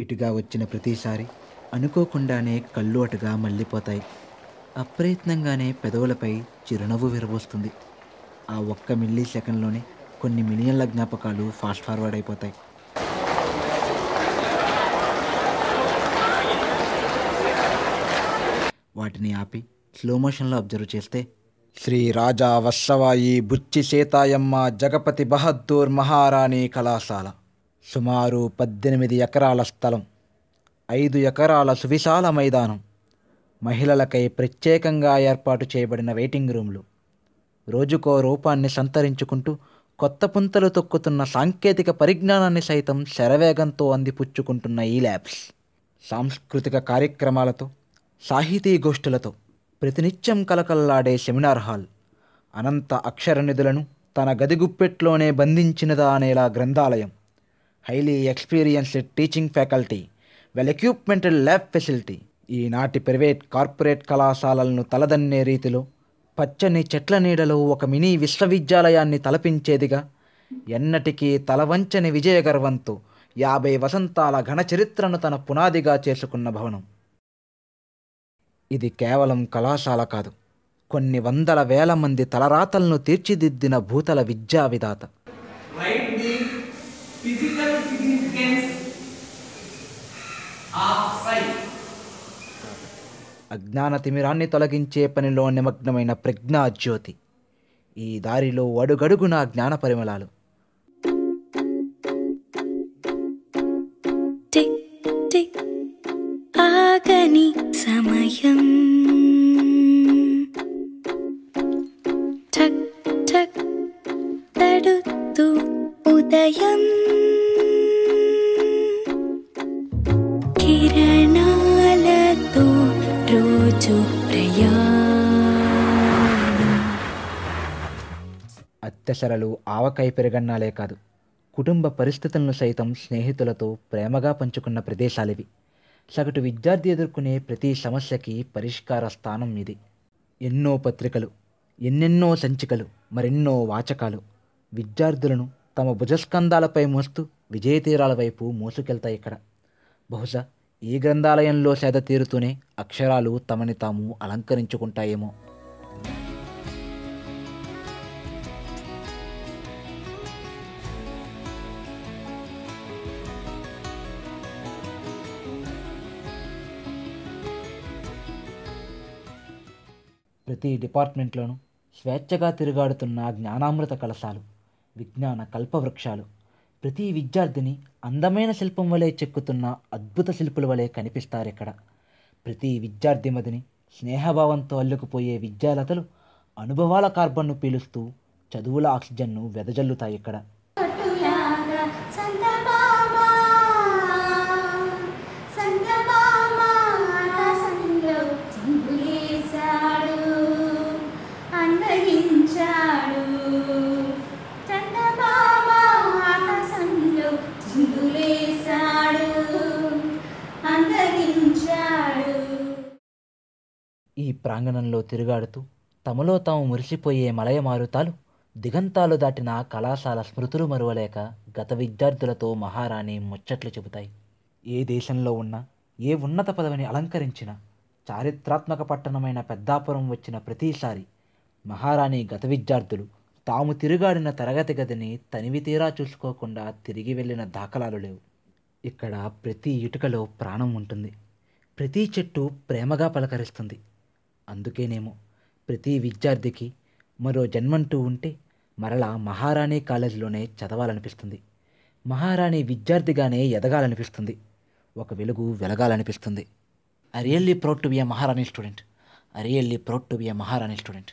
ఇటుగా వచ్చిన ప్రతిసారి అనుకోకుండానే కళ్ళు అటుగా మళ్ళీపోతాయి. అప్రయత్నంగానే పెదవులపై చిరునవ్వు విరబోస్తుంది. ఆ ఒక్క మిల్లీ సెకండ్లోనే కొన్ని మిలియన్ల జ్ఞాపకాలు ఫాస్ట్ ఫార్వర్డ్ అయిపోతాయి. వాటిని ఆపి స్లో మోషన్లో అబ్జర్వ్ చేస్తే శ్రీ రాజా వత్సవాయి బుచ్చి సీతాయమ్మ జగపతి బహద్దూర్ మహారాణి కళాశాల. సుమారు పద్దెనిమిది ఎకరాల స్థలం ఐదు ఎకరాల సువిశాల మైదానం. మహిళలకై ప్రత్యేకంగా ఏర్పాటు చేయబడిన వెయిటింగ్ రూమ్లు. రోజుకో రూపాన్ని సంతరించుకుంటూ కొత్త పుంతలు తొక్కుతున్న సాంకేతిక పరిజ్ఞానాన్ని సైతం శరవేగంతో అందిపుచ్చుకుంటున్న ఈ ల్యాబ్స్. సాంస్కృతిక కార్యక్రమాలతో సాహితీ గోష్ఠులతో ప్రతినిత్యం కలకల్లాడే సెమినార్ హాల్ అనంత అక్షర నిధులను తన గదిగుప్పెట్లోనే బంధించినదా అనేలా గ్రంథాలయం. Highly experienced teaching faculty well equipped lab facility ఈనాటి ప్రైవేట్ కార్పొరేట్ కళాశాలలను తలదన్నే రీతిలో పచ్చని చెట్ల నీడలో ఒక మినీ విశ్వవిద్యాలయాన్ని తలపించేదిగా ఎన్నటికీ తలవంచని విజయగర్వంతో యాభై వసంతాల ఘన చరిత్రను తన పునాదిగా చేసుకున్న భవనం. ఇది కేవలం కళాశాల కాదు కొన్ని వందల వేల మంది తలరాతలను తీర్చిదిద్దిన భూతల విద్యా అజ్ఞాన తిమిరాన్ని తొలగించే పనిలో నిమగ్నమైన ప్రజ్ఞా జ్యోతి. ఈ దారిలో అడుగడుగున జ్ఞాన పరిమళాలు ఆగని సమయం. ఠక్ ఠక్ తడుతూ ఉదయం. రోజు అత్యసరలు ఆవకాయ పెరగన్నాలే కాదు కుటుంబ పరిస్థితులను సైతం స్నేహితులతో ప్రేమగా పంచుకున్న ప్రదేశాలివి. సగటు విద్యార్థి ఎదుర్కొనే ప్రతి సమస్యకి పరిష్కార స్థానం ఇది. ఎన్నో పత్రికలు ఎన్నెన్నో సంచికలు మరెన్నో వాచకాలు విద్యార్థులను తమ భుజస్కంధాలపై మోస్తూ విజయతీరాల వైపు మోసుకెళ్తాయి ఇక్కడ. బహుశా ఈ గ్రంథాలయంలో సేద తీరుతూనే అక్షరాలు తమని తాము అలంకరించుకుంటాయేమో. ప్రతి డిపార్ట్మెంట్లోనూ స్వేచ్ఛగా తిరుగాడుతున్న జ్ఞానామృత కలశాలు విజ్ఞాన కల్పవృక్షాలు ప్రతి విద్యార్థిని అందమైన శిల్పం వలె చెక్కుతున్న అద్భుత శిల్పుల వలె కనిపిస్తారు ఇక్కడ. ప్రతి విద్యార్థి మదిని స్నేహభావంతో అల్లుకుపోయే విద్యాలతలు అనుభవాల కార్బన్ను పీలుస్తూ చదువుల ఆక్సిజన్ను వెదజల్లుతాయి ఇక్కడ. ప్రాంగణంలో తిరుగాడుతూ తమలో తాము మురిసిపోయే మలయ మారుతాలు దిగంతాలు దాటిన కళాశాల స్మృతులు మరువలేక గత విద్యార్థులతో మహారాణి ముచ్చట్లు చెబుతాయి. ఏ దేశంలో ఉన్నా ఏ ఉన్నత పదవిని అలంకరించిన చారిత్రాత్మక పట్టణమైన పెద్దాపురం వచ్చిన ప్రతిసారి మహారాణి గత విద్యార్థులు తాము తిరుగాడిన తరగతి గదిని తనివి తీరా చూసుకోకుండా తిరిగి వెళ్ళిన దాఖలాలు లేవు. ఇక్కడ ప్రతి ఇటుకలో ప్రాణం ఉంటుంది. ప్రతి చెట్టు ప్రేమగా పలకరిస్తుంది. అందుకేనేమో ప్రతి విద్యార్థికి మరో జన్మంటూ ఉంటే మరలా మహారాణి కాలేజీలోనే చదవాలనిపిస్తుంది. మహారాణి విద్యార్థిగానే ఎదగాలనిపిస్తుంది. ఒక వెలుగు వెలగాలనిపిస్తుంది. I really proud to be a Maharani student. I really proud to be a Maharani student.